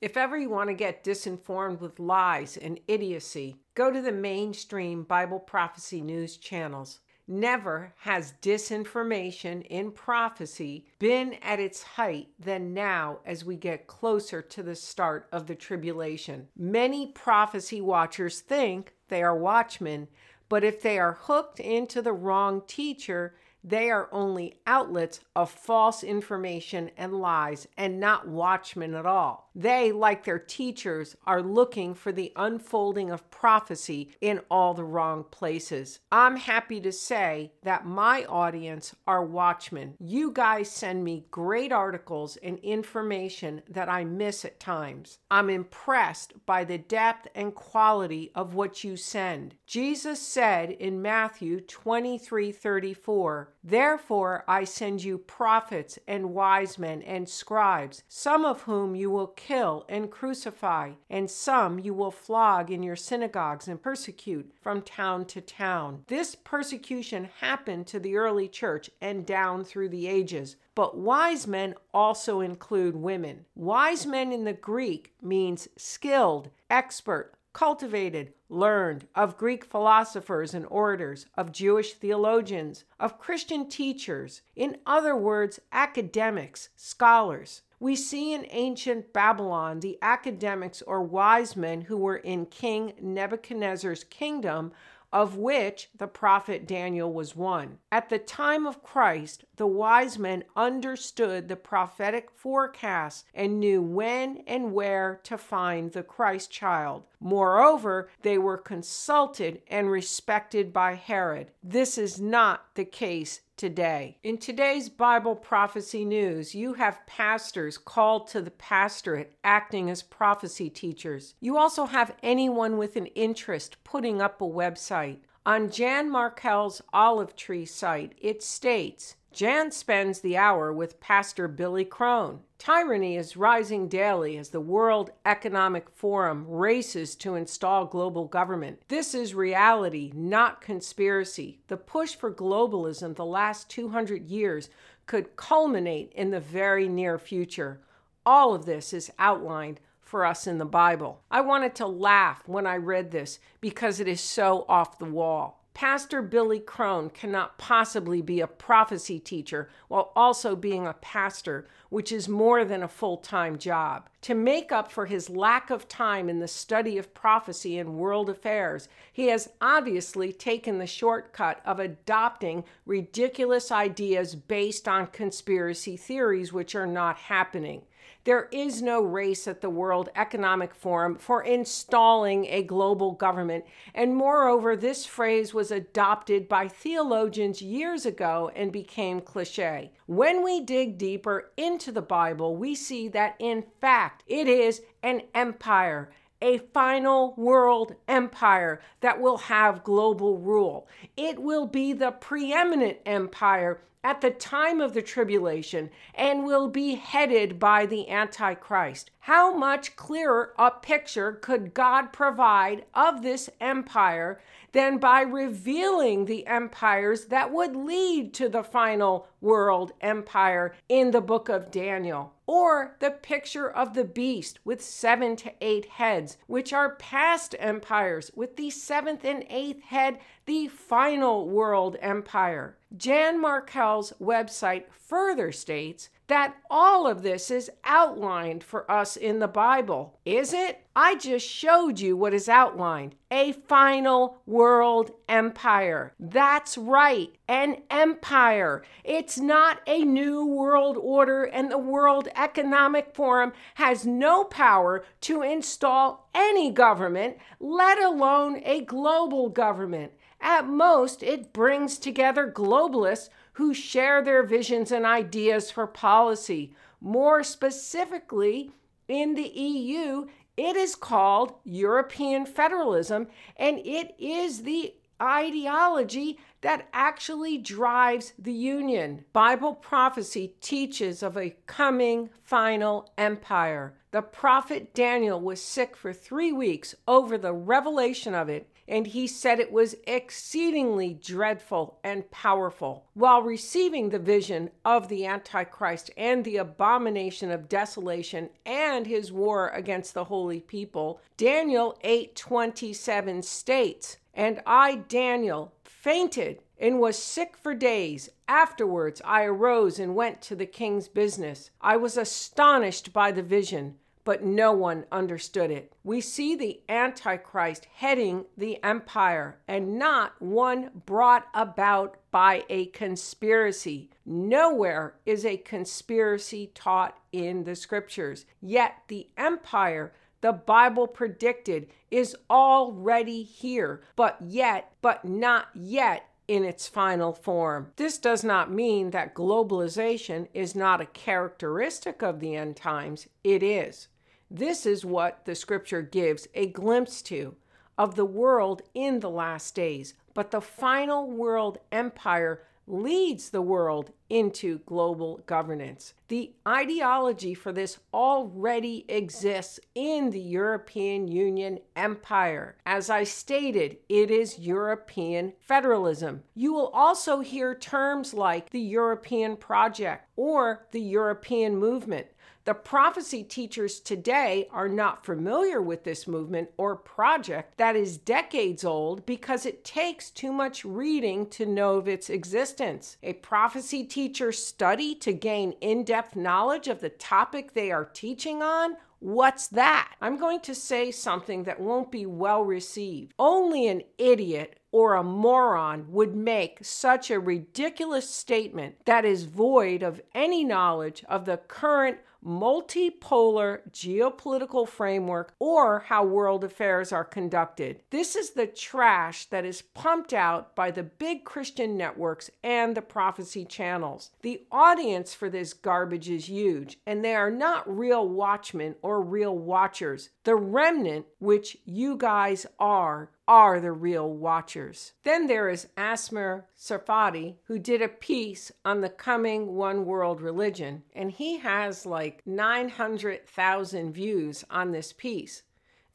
If ever you want to get disinformed with lies and idiocy, go to the mainstream Bible prophecy news channels. Never has disinformation in prophecy been at its height than now as we get closer to the start of the tribulation. Many prophecy watchers think they are watchmen, but if they are hooked into the wrong teacher, they are only outlets of false information and lies and not watchmen at all. They, like their teachers, are looking for the unfolding of prophecy in all the wrong places. I'm happy to say that my audience are watchmen. You guys send me great articles and information that I miss at times. I'm impressed by the depth and quality of what you send. Jesus said in Matthew 23 34, Therefore I send you prophets and wise men and scribes, some of whom you will kill and crucify, and some you will flog in your synagogues and persecute from town to town. This persecution happened to the early church and down through the ages. But wise men also include women. Wise men in the Greek means skilled, expert, cultivated, learned, of Greek philosophers and orators, of Jewish theologians, of Christian teachers, in other words, academics, scholars. We see in ancient Babylon the academics or wise men who were in King Nebuchadnezzar's kingdom of which the prophet Daniel was one. At the time of Christ, the wise men understood the prophetic forecast and knew when and where to find the Christ child. Moreover, they were consulted and respected by Herod. This is not the case today. In today's Bible prophecy news, you have pastors called to the pastorate acting as prophecy teachers. You also have anyone with an interest putting up a website. On Jan Markell's Olive Tree site, it states Jan spends the hour with Pastor Billy Crone. Tyranny is rising daily as the World Economic Forum races to install global government. This is reality, not conspiracy. The push for globalism the last 200 years could culminate in the very near future. All of this is outlined for us in the Bible. I wanted to laugh when I read this because it is so off the wall. Pastor Billy Crone cannot possibly be a prophecy teacher while also being a pastor, which is more than a full time job. To make up for his lack of time in the study of prophecy and world affairs, he has obviously taken the shortcut of adopting ridiculous ideas based on conspiracy theories which are not happening. There is no race at the World Economic Forum for installing a global government. And moreover, this phrase was adopted by theologians years ago and became cliche. When we dig deeper into the Bible, we see that in fact it is an empire a final world empire that will have global rule. It will be the preeminent empire at the time of the tribulation and will be headed by the Antichrist. How much clearer a picture could God provide of this empire than by revealing the empires that would lead to the final world empire in the book of Daniel? Or the picture of the beast with seven to eight heads, which are past empires, with the seventh and eighth head, the final world empire. Jan Markell's website further states that all of this is outlined for us in the Bible. Is it? I just showed you what is outlined a final world empire. That's right, an empire. It's not a new world order, and the World Economic Forum has no power to install any government, let alone a global government. At most, it brings together globalists who share their visions and ideas for policy. More specifically, in the EU, it is called European federalism, and it is the ideology that actually drives the union. Bible prophecy teaches of a coming final empire. The prophet Daniel was sick for three weeks over the revelation of it, and he said it was exceedingly dreadful and powerful. While receiving the vision of the Antichrist and the abomination of desolation and his war against the holy people, Daniel 8:27 states, "And I Daniel fainted and was sick for days. Afterwards I arose and went to the king's business. I was astonished by the vision, but no one understood it. We see the Antichrist heading the empire, and not one brought about by a conspiracy. Nowhere is a conspiracy taught in the scriptures. Yet the empire the Bible predicted is already here, but yet, but not yet in its final form. This does not mean that globalization is not a characteristic of the end times, it is. This is what the scripture gives a glimpse to of the world in the last days. But the final world empire leads the world into global governance. The ideology for this already exists in the European Union empire. As I stated, it is European federalism. You will also hear terms like the European project or the European movement. The prophecy teachers today are not familiar with this movement or project that is decades old because it takes too much reading to know of its existence. A prophecy teacher study to gain in depth knowledge of the topic they are teaching on? What's that? I'm going to say something that won't be well received. Only an idiot or a moron would make such a ridiculous statement that is void of any knowledge of the current multipolar geopolitical framework or how world affairs are conducted. This is the trash that is pumped out by the big Christian networks and the prophecy channels. The audience for this garbage is huge, and they are not real watchmen or real watchers. The remnant, which you guys are, are the real watchers. Then there is Amir Tsarfati, who did a piece on the coming one world religion, and he has like 900,000 views on this piece.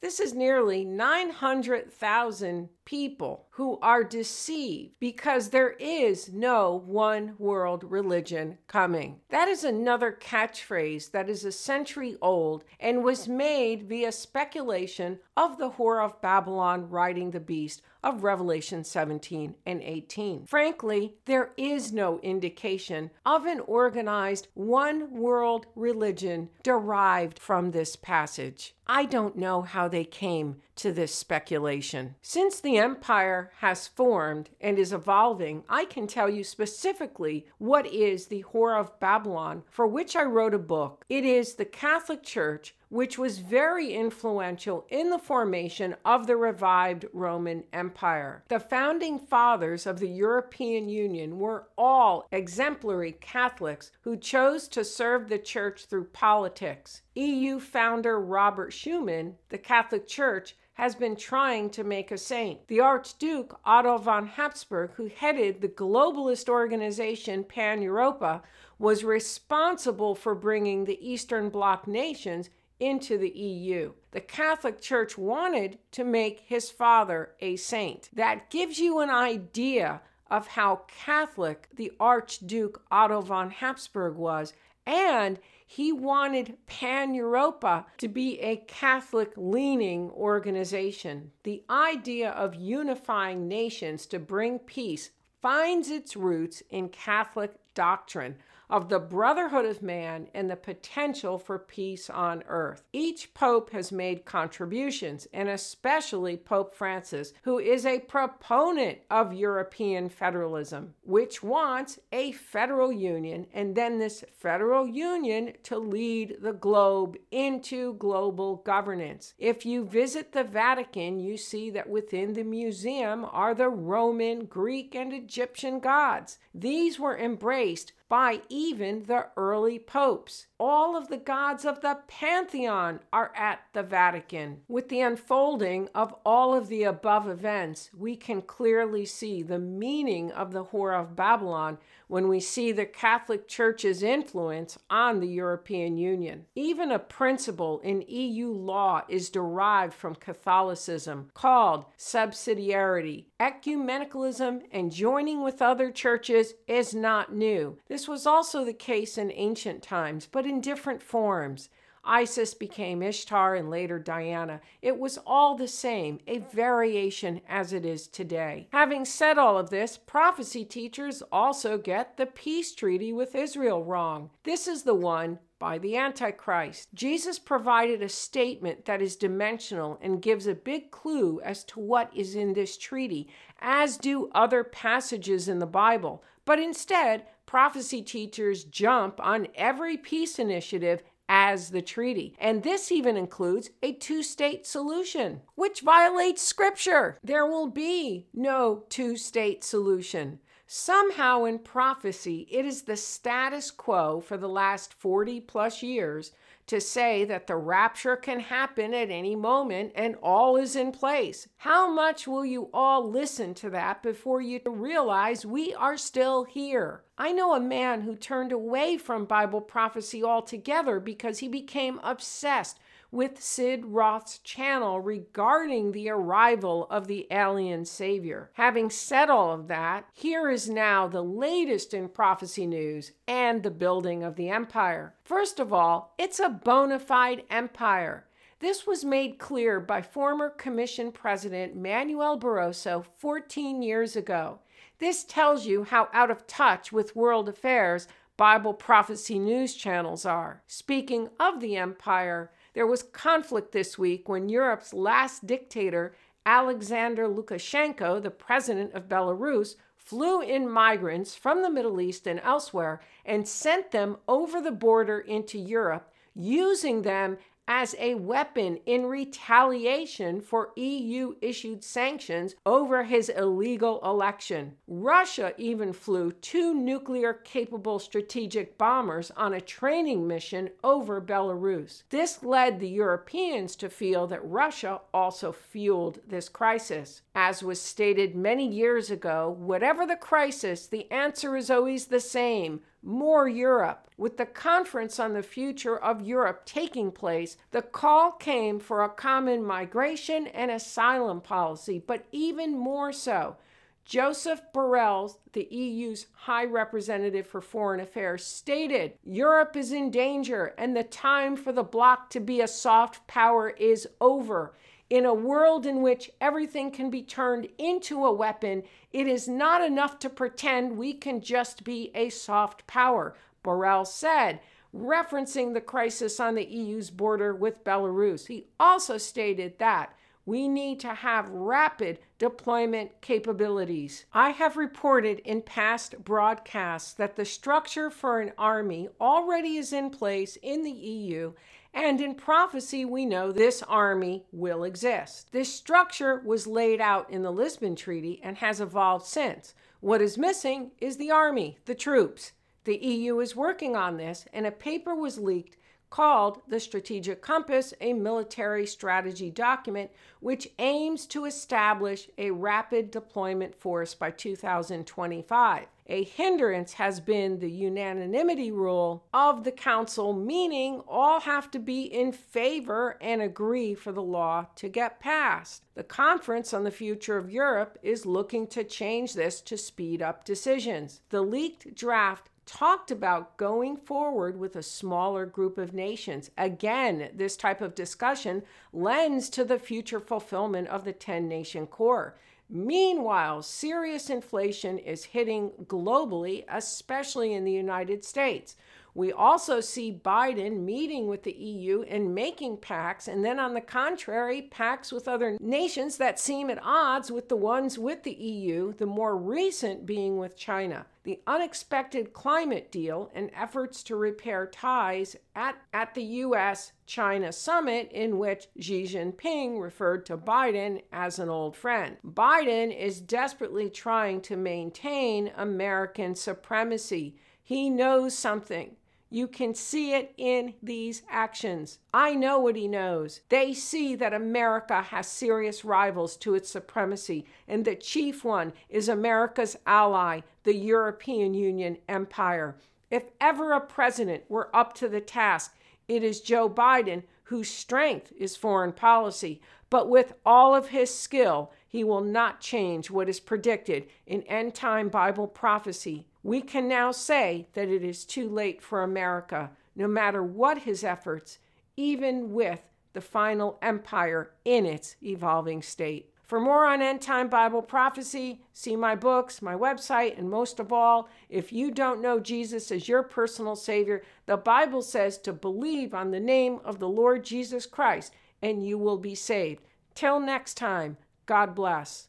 This is nearly 900,000 people who are deceived because there is no one world religion coming. That is another catchphrase that is a century old and was made via speculation of the Whore of Babylon riding the beast of Revelation 17 and 18. Frankly, there is no indication of an organized one world religion derived from this passage. I don't know how they came to this speculation. Since the empire has formed and is evolving, I can tell you specifically what is the Whore of Babylon, for which I wrote a book. It is the Catholic Church which was very influential in the formation of the revived Roman Empire. The founding fathers of the European Union were all exemplary Catholics who chose to serve the church through politics. EU founder Robert Schuman, the Catholic Church, has been trying to make a saint. The Archduke Otto von Habsburg, who headed the globalist organization Pan Europa, was responsible for bringing the Eastern Bloc nations into the EU. The Catholic Church wanted to make his father a saint. That gives you an idea of how Catholic the Archduke Otto von Habsburg was, and he wanted Pan Europa to be a Catholic leaning organization. The idea of unifying nations to bring peace finds its roots in Catholic doctrine of the brotherhood of man and the potential for peace on earth. Each pope has made contributions, and especially Pope Francis, who is a proponent of European federalism, which wants a federal union and then this federal union to lead the globe into global governance. If you visit the Vatican, you see that within the museum are the Roman, Greek, and Egyptian gods. These were embraced by even the early popes. All of the gods of the pantheon are at the Vatican. With the unfolding of all of the above events, we can clearly see the meaning of the Whore of Babylon when we see the Catholic Church's influence on the European Union. Even a principle in EU law is derived from Catholicism called subsidiarity. Ecumenicalism and joining with other churches is not new. This was also the case in ancient times, but in different forms. Isis became Ishtar and later Diana. It was all the same, a variation as it is today. Having said all of this, prophecy teachers also get the peace treaty with Israel wrong. This is the one by the Antichrist. Jesus provided a statement that is dimensional and gives a big clue as to what is in this treaty, as do other passages in the Bible. But instead, prophecy teachers jump on every peace initiative as the treaty. And this even includes a two state solution, which violates scripture. There will be no two state solution. Somehow in prophecy, it is the status quo for the last 40 plus years to say that the rapture can happen at any moment and all is in place. How much will you all listen to that before you realize we are still here? I know a man who turned away from Bible prophecy altogether because he became obsessed with Sid Roth's channel regarding the arrival of the alien savior. Having said all of that, here is now the latest in prophecy news and the building of the empire. First of all, it's a bona fide empire. This was made clear by former Commission President Manuel Barroso 14 years ago. This tells you how out of touch with world affairs Bible prophecy news channels are. Speaking of the empire, there was conflict this week when Europe's last dictator, Alexander Lukashenko, the president of Belarus, flew in migrants from the Middle East and elsewhere and sent them over the border into Europe, using them as a weapon in retaliation for EU issued sanctions over his illegal election. Russia even flew two nuclear capable strategic bombers on a training mission over Belarus. This led the Europeans to feel that Russia also fueled this crisis. As was stated many years ago, whatever the crisis, the answer is always the same more Europe. With the conference on the future of Europe taking place, the call came for a common migration and asylum policy, but even more so. Joseph Borrell, the EU's High Representative for Foreign Affairs, stated Europe is in danger and the time for the bloc to be a soft power is over. In a world in which everything can be turned into a weapon, it is not enough to pretend we can just be a soft power, Borrell said, referencing the crisis on the EU's border with Belarus. He also stated that we need to have rapid deployment capabilities. I have reported in past broadcasts that the structure for an army already is in place in the EU and in prophecy, we know this army will exist. This structure was laid out in the Lisbon Treaty and has evolved since. What is missing is the army, the troops. The EU is working on this, and a paper was leaked called the Strategic Compass, a military strategy document which aims to establish a rapid deployment force by 2025. A hindrance has been the unanimity rule of the Council, meaning all have to be in favor and agree for the law to get passed. The Conference on the Future of Europe is looking to change this to speed up decisions. The leaked draft talked about going forward with a smaller group of nations. Again, this type of discussion lends to the future fulfillment of the 10 nation core. Meanwhile, serious inflation is hitting globally, especially in the United States. We also see Biden meeting with the EU and making pacts, and then on the contrary, pacts with other nations that seem at odds with the ones with the EU, the more recent being with China. The unexpected climate deal and efforts to repair ties at, at the US China summit, in which Xi Jinping referred to Biden as an old friend. Biden is desperately trying to maintain American supremacy. He knows something. You can see it in these actions. I know what he knows. They see that America has serious rivals to its supremacy, and the chief one is America's ally, the European Union empire. If ever a president were up to the task, it is Joe Biden, whose strength is foreign policy. But with all of his skill, he will not change what is predicted in end time Bible prophecy we can now say that it is too late for America, no matter what his efforts, even with the final empire in its evolving state. For more on end time Bible prophecy, see my books, my website, and most of all, if you don't know Jesus as your personal Savior, the Bible says to believe on the name of the Lord Jesus Christ and you will be saved. Till next time, God bless.